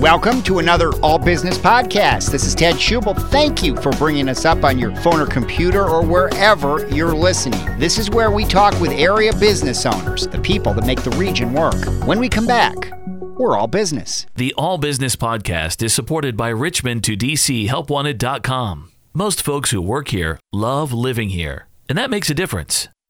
Welcome to another All Business podcast. This is Ted Schubel. Thank you for bringing us up on your phone or computer or wherever you're listening. This is where we talk with area business owners, the people that make the region work. When we come back, we're all business. The All Business podcast is supported by Richmond to DC HelpWanted.com. Most folks who work here love living here, and that makes a difference.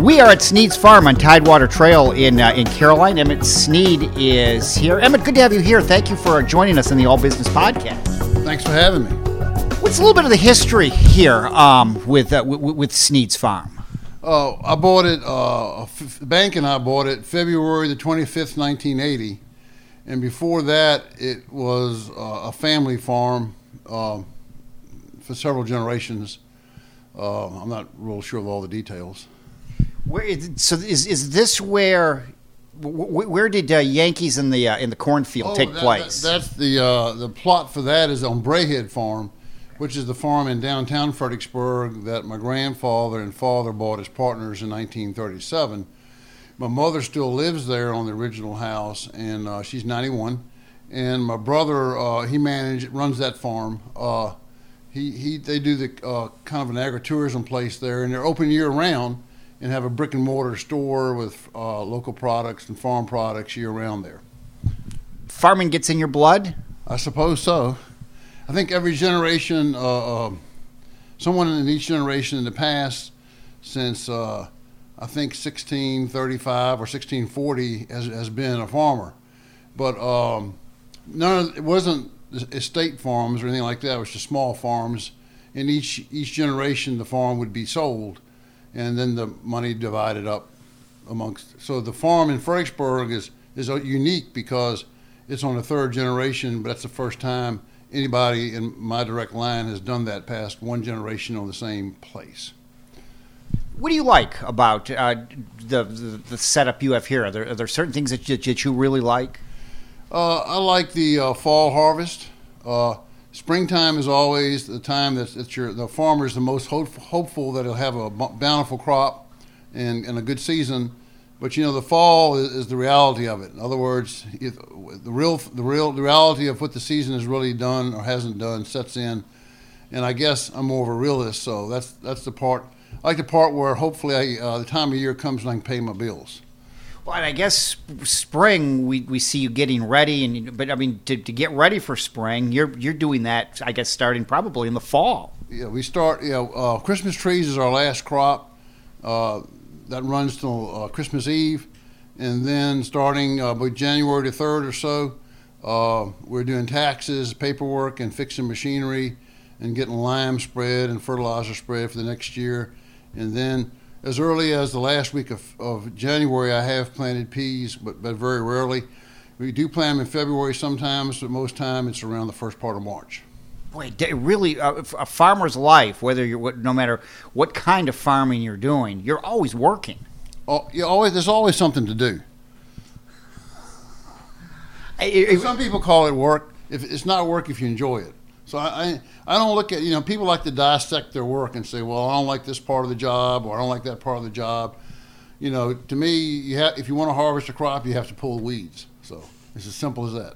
We are at Snead's Farm on Tidewater Trail in uh, in Caroline. Emmett Snead is here. Emmett, good to have you here. Thank you for joining us on the All Business Podcast. Thanks for having me. What's a little bit of the history here um, with, uh, with with Snead's Farm? Uh, I bought it. Uh, the bank and I bought it February the twenty fifth, nineteen eighty, and before that, it was uh, a family farm um, for several generations. Uh, I'm not real sure of all the details. Where is, so is is this where where did uh, Yankees in the uh, in the cornfield Oh, take that- place? that- that's the uh, the plot for that is on Braehead Farm, which is the farm in downtown Fredericksburg that my grandfather and father bought as partners in 1937. My mother still lives there on the original house, and uh, she's 91. And my brother, uh, he managed runs that farm. Uh, he, he they do the uh, kind of an agritourism place there, and they're open year round and have a brick and mortar store with uh, local products and farm products year round there. Farming gets in your blood. I suppose so. I think every generation, uh, uh, someone in each generation in the past, since uh, I think 1635 or 1640, has, has been a farmer. But um, none of, it wasn't estate farms or anything like that. It was just small farms. In each each generation, the farm would be sold, and then the money divided up amongst. So the farm in Fredericksburg is is uh, unique because it's on the third generation, but that's the first time anybody in my direct line has done that past one generation on the same place. What do you like about uh, the, the the setup you have here? Are there, are there certain things that you, that you really like? Uh, I like the uh, fall harvest. Springtime is always the time that that your the farmer is the most hope, hopeful that he'll have a bountiful crop and, and a good season. But you know, the fall is, is the reality of it. In other words, if, the real the real the reality of what the season has really done or hasn't done sets in. And I guess I'm more of a realist, so that's that's the part. I like the part where hopefully I, uh, the time of year comes and I can pay my bills. Well, I guess spring we, we see you getting ready, and but I mean to, to get ready for spring, you're you're doing that. I guess starting probably in the fall. Yeah, we start. Know, uh, Christmas trees is our last crop. Uh, that runs till uh, Christmas Eve, and then starting uh, by January the third or so, uh, we're doing taxes, paperwork, and fixing machinery, and getting lime spread and fertilizer spread for the next year, and then as early as the last week of, of January, I have planted peas, but but very rarely. We do plant them in February sometimes, but most time it's around the first part of March. Boy, really, a farmer's life, whether you're what- no matter what kind of farming you're doing, you're always working. Oh, you always there's always something to do. I- I- Some people call it work. If it's not work, if you enjoy it. So I, I, I don't look at you know people like to dissect their work and say, well, I don't like this part of the job or I don't like that part of the job. You know, to me, you have if you want to harvest a crop, you have to pull weeds. So it's as simple as that.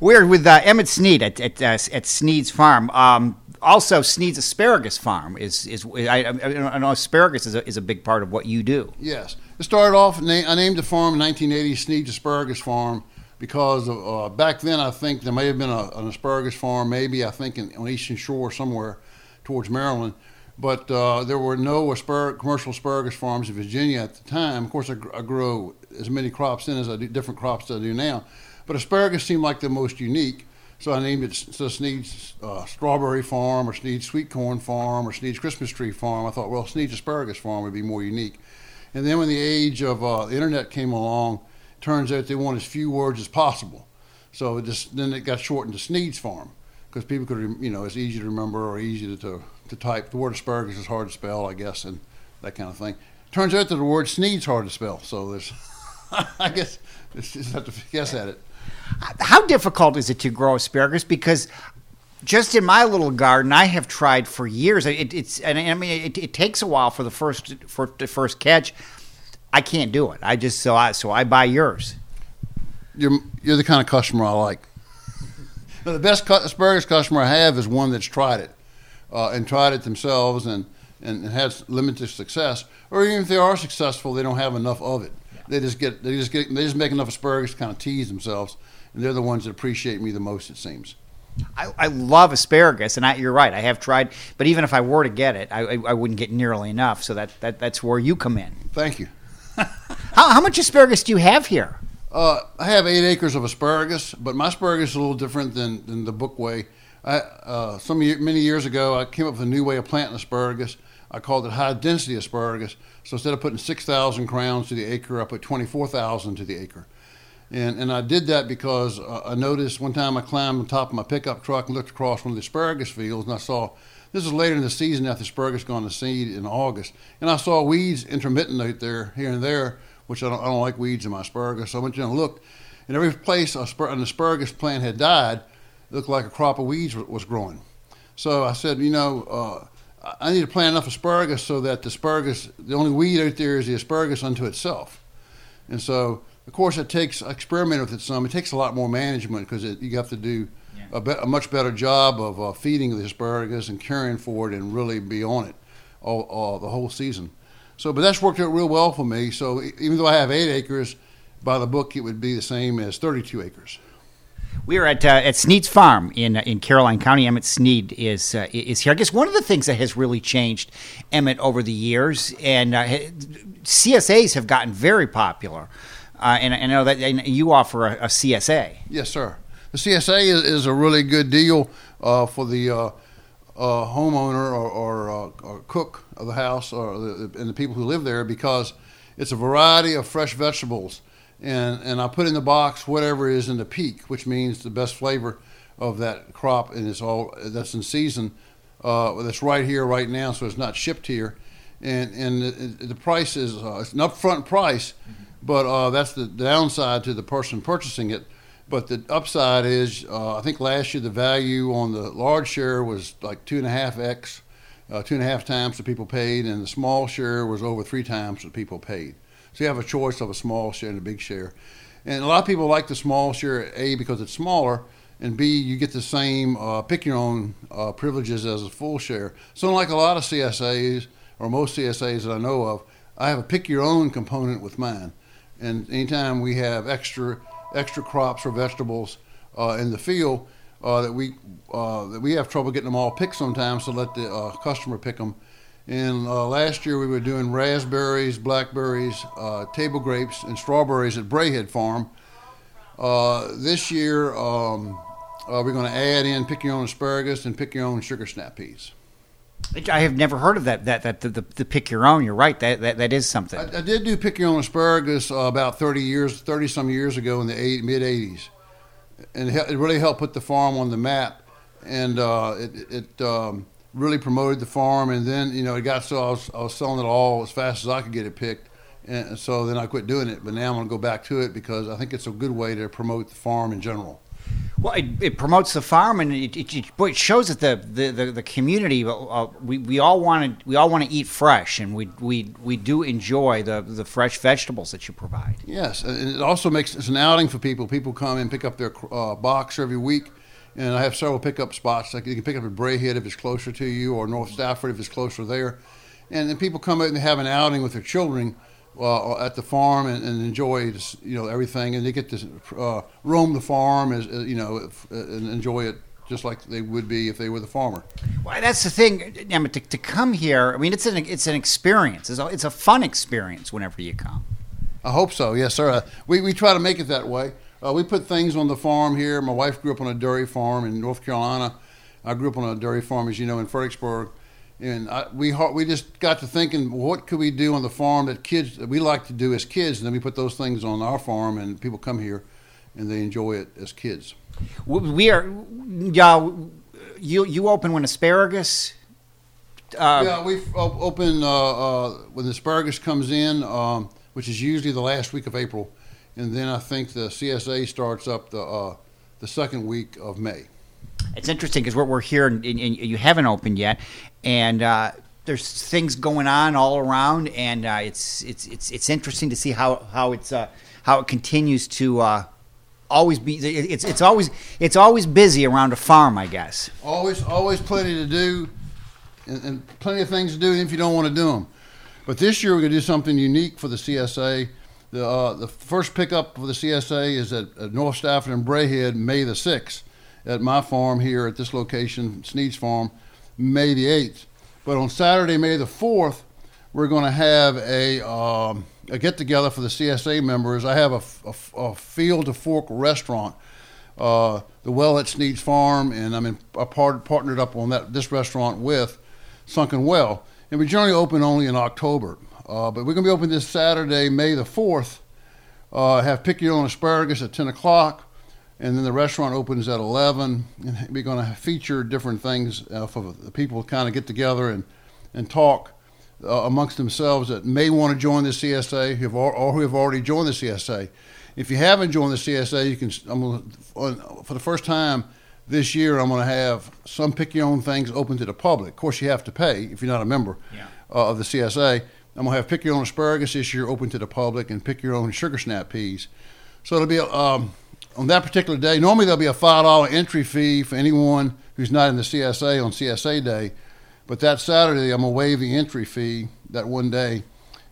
We're with uh, Emmett Snead at at, uh, at Snead's Farm. Um, also, Snead's Asparagus Farm is is I, I, I know asparagus is a, is a big part of what you do. Yes, it started off. I named the farm in 1980 Snead's Asparagus Farm because uh, back then I think there may have been a, an asparagus farm, maybe I think in, on Eastern Shore somewhere towards Maryland, but uh, there were no commercial asparagus farms in Virginia at the time. Of course, I, I grow as many crops then as I do different crops as I do now, but asparagus seemed like the most unique. So I named it so Snead's uh, Strawberry Farm or Snead's Sweet Corn Farm or Snead's Christmas Tree Farm. I thought, well, Snead's Asparagus Farm would be more unique. And then when the age of uh, the internet came along, turns out they want as few words as possible. So it just then it got shortened to Snead's Farm because people could, you know, it's easy to remember or easy to, to, to type. The word asparagus is hard to spell, I guess, and that kind of thing. Turns out that the word Snead's hard to spell, so there's, I guess, just have to guess at it. How difficult is it to grow asparagus? Because just in my little garden, I have tried for years. It, it's and I mean it, it, takes a while for the first for the first catch. I can't do it. I just so I so I buy yours. You're you're the kind of customer I like. the best asparagus customer I have is one that's tried it uh, and tried it themselves and and has limited success. Or even if they are successful, they don't have enough of it. They just get they just get they just make enough asparagus to kind of tease themselves, and they're the ones that appreciate me the most. It seems. I, I love asparagus, and I, you're right. I have tried, but even if I were to get it, I, I, I wouldn't get nearly enough. So that, that that's where you come in. Thank you. How, how much asparagus do you have here? Uh, I have eight acres of asparagus, but my asparagus is a little different than, than the book way. I, uh, some year, many years ago, I came up with a new way of planting asparagus. I called it high density asparagus. So instead of putting 6,000 crowns to the acre, I put 24,000 to the acre. And, and I did that because uh, I noticed one time I climbed on top of my pickup truck and looked across one of the asparagus fields, and I saw this is later in the season after asparagus gone to seed in August, and I saw weeds intermittent out there here and there, which I don't, I don't like weeds in my asparagus. So I went down and looked, and every place an asparagus plant had died, it looked like a crop of weeds was growing. So I said, you know, uh, I need to plant enough asparagus so that the asparagus, the only weed out there is the asparagus unto itself. And so of course, it takes I experimented with it some. It takes a lot more management because you have to do. A, be, a, much better job of uh, feeding the asparagus and caring for it and really be on it all, all, the whole season. So, but that's worked out real well for me. So even though I have eight acres, by the book it would be the same as 32 acres. We are at uh, at Snead's Farm in uh, in Caroline County. Emmett Snead is uh, is here. I guess one of the things that has really changed Emmett over the years, and uh, CSAs have gotten very popular. Uh, and, and, I know that and you offer a, a, CSA. Yes, sir. The CSA is, is a really good deal uh, for the uh, uh homeowner or, or, uh, or, cook of the house or the, and the people who live there because it's a variety of fresh vegetables. And, and I put in the box whatever is in the peak, which means the best flavor of that crop, and it's all that's in season. Uh, that's right here, right now, so it's not shipped here. And and the, the price is it's an upfront price. Mm-hmm but uh, that's the downside to the person purchasing it. But the upside is, uh, I think last year the value on the large share was like two and a half x, uh, two and a half times the people paid, and the small share was over three times the people paid. So you have a choice of a small share and a big share. And a lot of people like the small share, A, because it's smaller, and B, you get the same uh, pick your own uh, privileges as a full share. So, unlike a lot of CSAs, or most CSAs that I know of, I have a pick your own component with mine. And anytime we have extra extra crops or vegetables uh, in the field uh, that we uh, that we have trouble getting them all picked sometimes, so let the uh, customer pick them. And uh, last year we were doing raspberries, blackberries, table grapes, and strawberries at Braehead Farm. this year um, we're going to add in pick your own asparagus and pick your own sugar snap peas. I have never heard of that. That that the, the, the pick your own. You're right. That that, that is something. I, I did do pick your own asparagus uh, about 30 years, 30 some years ago in the eight, mid 80s, and it, really helped put the farm on the map, and uh, it it um, really promoted the farm. And then you know it got so I was, I was selling it all as fast as I could get it picked, and so then I quit doing it. But now I'm to go back to it because I think it's a good way to promote the farm in general. Well, it, it, promotes the farm, and it, it, it shows that the the, the, the community uh, we, we all want to we all want to eat fresh, and we we we do enjoy the the fresh vegetables that you provide. Yes, and it also makes it's an outing for people. People come and pick up their uh, box every week, and I have several pickup spots. Like you can pick up at Braehead if it's closer to you, or North Stafford if it's closer there, and then people come out and have an outing with their children uh, at the farm and, and, enjoy you know everything, and they get to uh, roam the farm as, as you know and enjoy it just like they would be if they were the farmer. Well, that's the thing. I mean, to, to come here, I mean, it's an it's an experience. It's a, it's a fun experience whenever you come. I hope so. Yes, sir. Uh, we we try to make it that way. Uh, we put things on the farm here. My wife grew up on a dairy farm in North Carolina. I grew up on a dairy farm, as you know, in Fredericksburg and I, we we just got to thinking, what could we do on the farm that kids that we like to do as kids, and then we put those things on our farm, and people come here, and they enjoy it as kids. We are, yeah. you you open when asparagus. Uh, yeah, we open uh, uh, when the asparagus comes in, um, which is usually the last week of April, and then I think the CSA starts up the uh, the second week of May. It's interesting because we're, we're here and, and, you haven't opened yet, and uh, there's things going on all around, and uh, it's it's it's it's interesting to see how how it's uh, how it continues to uh, always be. It's it's always it's always busy around a farm, I guess. Always always plenty to do, and, and plenty of things to do even if you don't want to do them. But this year we're going to do something unique for the CSA. The uh, the first pickup for the CSA is at, at North Stafford and Braehead, May the sixth, at my farm here at this location, Snead's Farm, May the eighth. But on Saturday, May the 4th, we're going to have a, um, a get together for the CSA members. I have a, a, a field to fork restaurant, uh, the Well at Snead's Farm, and I'm in, I part, partnered up on that this restaurant with Sunken Well. And we generally open only in October. Uh, but we're going to be open this Saturday, May the 4th. Uh, have pick your own asparagus at 10 o'clock and then the restaurant opens at 11 and we're going to feature different things uh, for the people to kind of get together and, and talk uh, amongst themselves that may want to join the csa who have, or who have already joined the csa if you haven't joined the csa you can I'm gonna, for the first time this year i'm going to have some pick your own things open to the public. Of course you have to pay if you're not a member yeah. uh, of the csa i'm going to have pick your own asparagus this year open to the public and pick your own sugar snap peas. So it'll be um, on that particular day, normally there'll be a five dollar entry fee for anyone who's not in the CSA on CSA day, but that Saturday I'm gonna waive the entry fee that one day,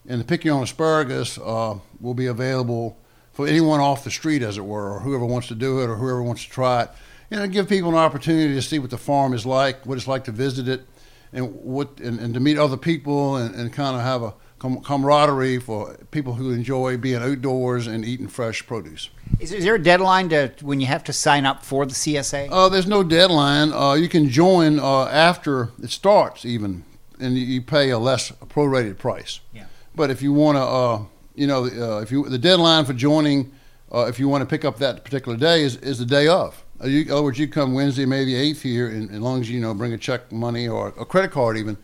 and the pick your own asparagus uh, will be available for anyone off the street, as it were, or whoever wants to do it, or whoever wants to try it. You know, give people an opportunity to see what the farm is like, what it's like to visit it, and what and, and to meet other people and, and kind of have a camaraderie for people who enjoy being outdoors and eating fresh produce. Is, is there a deadline to when you have to sign up for the CSA? Uh, there's no deadline. Uh, you can join uh, after it starts, even, and you, you pay a less prorated price. Yeah. But if you want to, uh, you know, uh, if you the deadline for joining, uh, if you want to pick up that particular day, is, is the day of. You, in other words, you come Wednesday, May the eighth here, and as long as you know bring a check money or a credit card even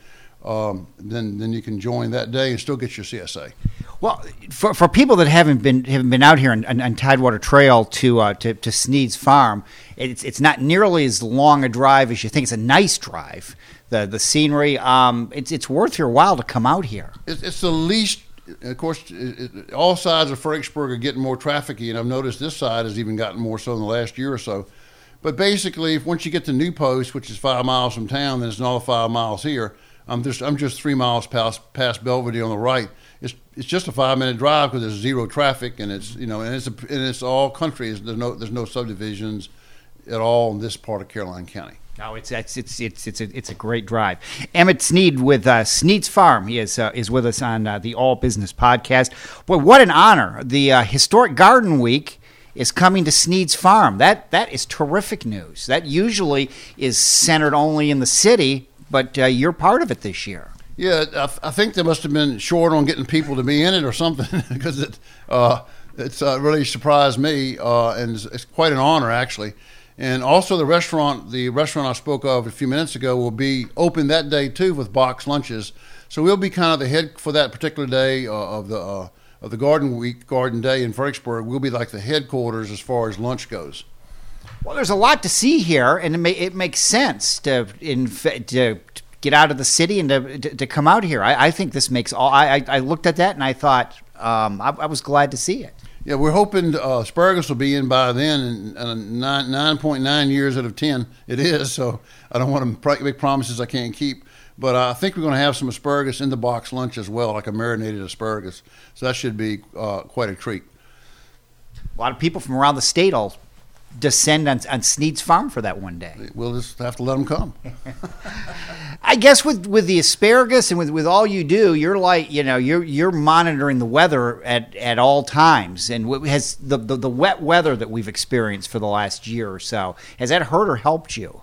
um, then then you can join that day and still get your CSA. Well, for, for people that haven't been haven't been out here on, on, on Tidewater Trail to, uh, to to Snead's Farm, it's it's not nearly as long a drive as you think. It's a nice drive. The the scenery, um, it's it's worth your while to come out here. It's, it's the least. Of course, it, it, all sides of Fredericksburg are getting more trafficy, and I've noticed this side has even gotten more so in the last year or so. But basically, once you get to New Post, which is five miles from town, then it's another five miles here I'm just I'm just three miles past past Belvedere on the right. It's it's just a five minute drive because there's zero traffic and it's you know and it's a, and it's all country. There's no there's no subdivisions at all in this part of Caroline County. No, it's it's it's it's it's a, it's a great drive. Emmett Snead with uh, Snead's Farm. He is uh, is with us on uh, the All Business Podcast. Boy, what an honor! The uh, Historic Garden Week is coming to Snead's Farm. That that is terrific news. That usually is centered only in the city, but uh, you're part of it this year. Yeah, I, I, think they must have been short on getting people to be in it or something because it uh, it's uh, really surprised me uh, and it's, it's, quite an honor actually. And also the restaurant, the restaurant I spoke of a few minutes ago, will be open that day too with box lunches. So we'll be kind of the head for that particular day uh, of the uh, of the Garden Week, Garden Day in Fredericksburg. We'll be like the headquarters as far as lunch goes. Well, there's a lot to see here, and it, may, it makes sense to, in, to get out of the city and to, to, to come out here. I, I, think this makes all. I, I, looked at that and I thought um, I, I, was glad to see it. Yeah, we're hoping uh, asparagus will be in by then, and uh, nine nine point nine years out of ten it is. So I don't want to make promises I can't keep. But uh, I think we're going to have some asparagus in the box lunch as well, like a marinated asparagus. So that should be uh, quite a treat. A lot of people from around the state all descend on, on Snead's farm for that one day. We'll just have to let them come. I guess with, with the asparagus and with, with all you do, you're like you know you're you're monitoring the weather at, at all times, and has the, the, the wet weather that we've experienced for the last year or so has that hurt or helped you?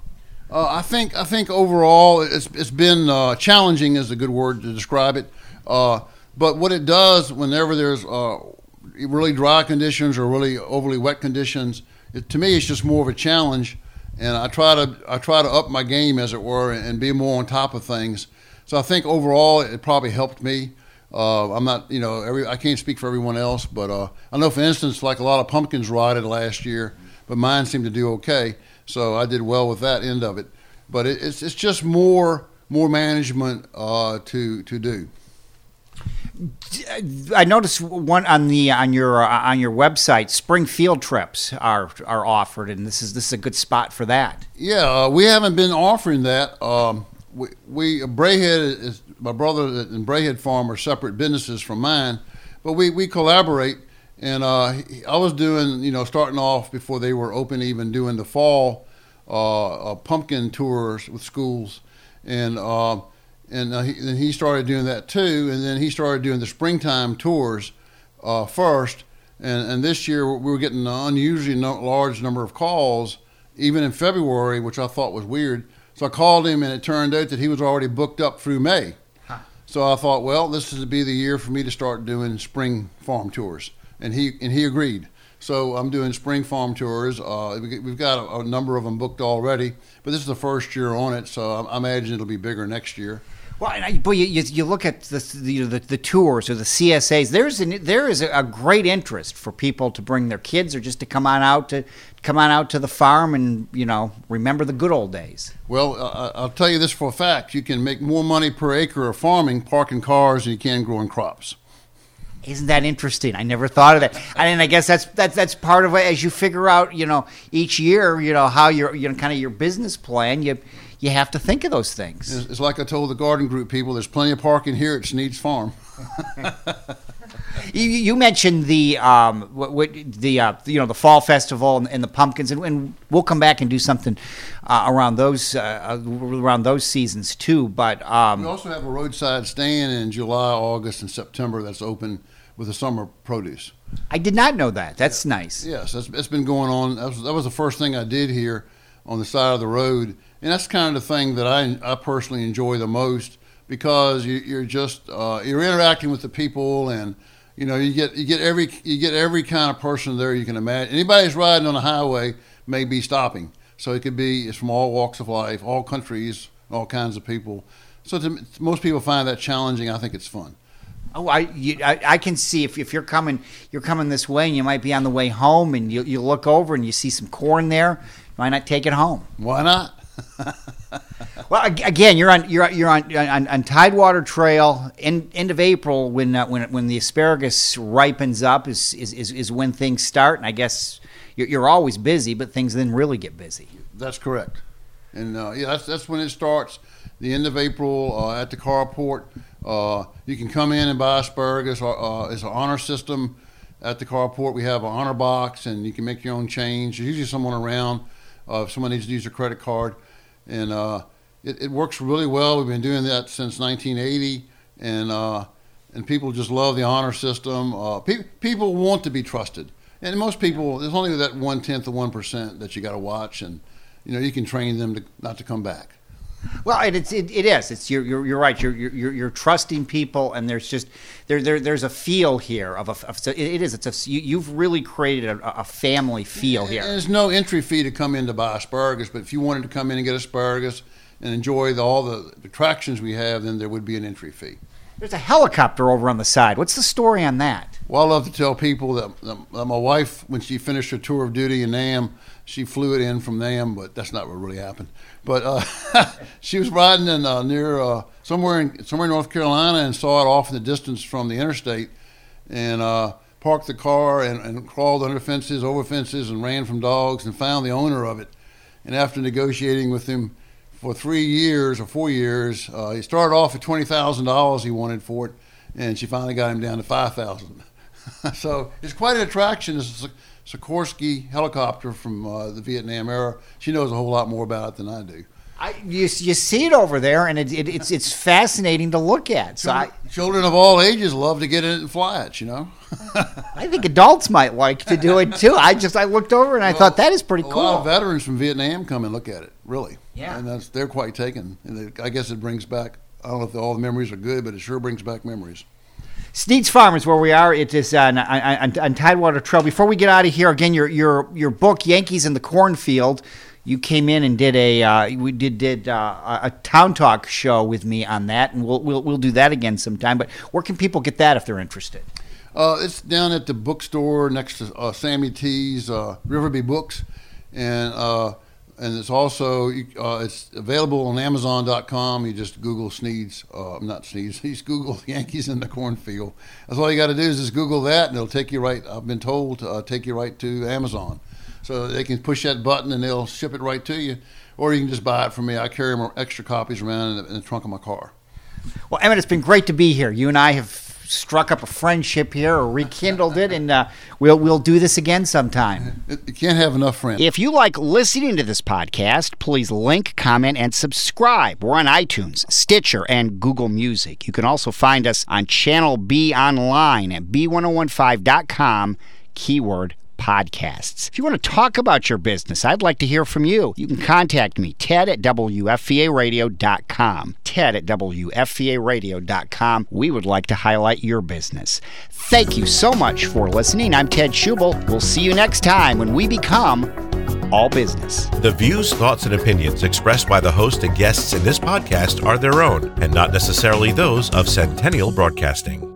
Uh, I think I think overall it's it's been uh, challenging is a good word to describe it. Uh, but what it does whenever there's uh, really dry conditions or really overly wet conditions, it, to me, it's just more of a challenge and I try to I try to up my game, as it were, and be more on top of things. So I think overall it probably helped me. Uh, I'm not, you know, every I can't speak for everyone else, but uh, I know, for instance, like a lot of pumpkins rotted last year, but mine seemed to do okay. So I did well with that end of it. But it, it's it's just more more management uh, to to do. I noticed one on the on your uh, on your website. Spring field trips are are offered, and this is this is a good spot for that. Yeah, uh, we haven't been offering that. Um, we, we Braehead is my brother and Braehead Farm are separate businesses from mine, but we, we collaborate. And uh, I was doing, you know, starting off before they were open, even doing the fall uh, uh, pumpkin tours with schools, and uh, and uh, he, then he started doing that too. And then he started doing the springtime tours uh, first. And, and this year we were getting an unusually no, large number of calls, even in February, which I thought was weird. So I called him, and it turned out that he was already booked up through May. Huh. So I thought, well, this is to be the year for me to start doing spring farm tours, and he and he agreed. So I'm doing spring farm tours. Uh, we've got a, a, number of them booked already, but this is the first year on it, so I, I imagine it'll be bigger next year. Well, I, but you, you, look at the, the, the, the, tours or the CSAs. There's an, there is a great interest for people to bring their kids or just to come on out to come on out to the farm and you know remember the good old days. Well, uh, I'll tell you this for a fact: you can make more money per acre of farming parking cars than you can growing crops. Isn't that interesting? I never thought of that. And I guess that's that's that's part of it as you figure out, you know, each year, you know, how your you know kind of your business plan. You you have to think of those things. It's, it's like I told the garden group people. There's plenty of parking here at Snead's Farm. you, you, mentioned the um, what, what, the uh, you know the fall festival and, and the pumpkins, and, and, we'll come back and do something uh, around those uh, around those seasons too. But um, we also have a roadside stand in July, August, and September that's open with the summer produce. I did not know that. That's yeah. nice. Yes, that's, it's been going on. That was, that was the first thing I did here on the side of the road, and that's kind of the thing that I, I personally enjoy the most because you, are just uh, you're interacting with the people, and you know you get you get every you get every kind of person there you can imagine. Anybody who's riding on a highway may be stopping, so it could be it's from all walks of life, all countries, all kinds of people. So to, most people find that challenging. I think it's fun. Oh, I, you, I, I, can see if, if you're coming you're coming this way and you might be on the way home and you, you look over and you see some corn there. Why not take it home? Why not? well, again, you're on you're you're on on, on Tidewater Trail. In, end of April, when uh, when when the asparagus ripens up, is, is is is when things start. And I guess you're, you're always busy, but things then really get busy. That's correct. And uh, yeah, that's that's when it starts. The end of April uh, at the carport. Uh, you can come in and buy asparagus. Uh, it's an honor system at the carport. We have an honor box, and you can make your own change. There's usually someone around uh, if someone needs to use a credit card, and uh, it, it, works really well. We've been doing that since 1980, and uh, and people just love the honor system. Uh, pe- people want to be trusted, and most people there's only that one tenth of one percent that you got to watch, and you know you can train them to not to come back. Well, it, it's it, it is. It's you're, you're, you're right. You're, you're you're trusting people, and there's just there, there there's a feel here of a. Of, it is. It's a you, have really created a, a, family feel here. There's no entry fee to come in to buy asparagus, but if you wanted to come in and get asparagus and enjoy the, all the attractions we have, then there would be an entry fee. There's a helicopter over on the side. What's the story on that? Well, I love to tell people that, that my wife, when she finished her tour of duty in NAM, she flew it in from NAM, but that's not what really happened. But uh, she was riding in uh, near uh, somewhere in somewhere in North Carolina and saw it off in the distance from the interstate, and uh, parked the car and, and crawled under fences, over fences, and ran from dogs and found the owner of it. And after negotiating with him for three years or four years. Uh, he started off at twenty thousand dollars he wanted for it, and she finally got him down to five thousand. so it's quite an attraction. It's a Sikorsky helicopter from uh, the Vietnam era. She knows a whole lot more about it than I do. I, you, you see it over there, and it, it, it's it's fascinating to look at. So children, I, children of all ages love to get in it and fly it. You know, I think adults might like to do it too. I just I looked over and I well, thought that is pretty a cool. A lot of veterans from Vietnam come and look at it. Really, yeah, and that's they're quite taken. And I guess it brings back. I don't know if all the memories are good, but it sure brings back memories. Snead's Farm is where we are. It is on, on, on, Tidewater Trail. Before we get out of here, again, your your your book, Yankees in the Cornfield you came in and did a uh, we did did uh, a town talk show with me on that, and we'll we'll we'll do that again sometime. But where can people get that if they're interested? Uh, it's down at the bookstore next to uh, Sammy T's uh, Riverby Books, and uh, and it's also uh, it's available on Amazon.com. You just Google Sneads, uh, not Sneads. Just Google Yankees in the cornfield. That's all you got to do is just Google that, and it'll take you right. I've been told to uh, take you right to Amazon, so they can push that button and they'll ship it right to you, or you can just buy it from me. I carry extra copies around in the, in the trunk of my car. Well, Emmett, it's been great to be here. You and I have struck up a friendship here or rekindled it, and uh, we'll we'll do this again sometime. You can't have enough friends. If you like listening to this podcast, please link, comment, and subscribe. We're on iTunes, Stitcher, and Google Music. You can also find us on Channel B online at b1015.com, keyword podcasts. If you want to talk about your business, I'd like to hear from you. You can contact me, ted at WFVAradio.com. Ted at WFVAradio.com. We would like to highlight your business. Thank you so much for listening. I'm Ted Schubel. We'll see you next time when we become all business. The views, thoughts, and opinions expressed by the host and guests in this podcast are their own and not necessarily those of Centennial Broadcasting.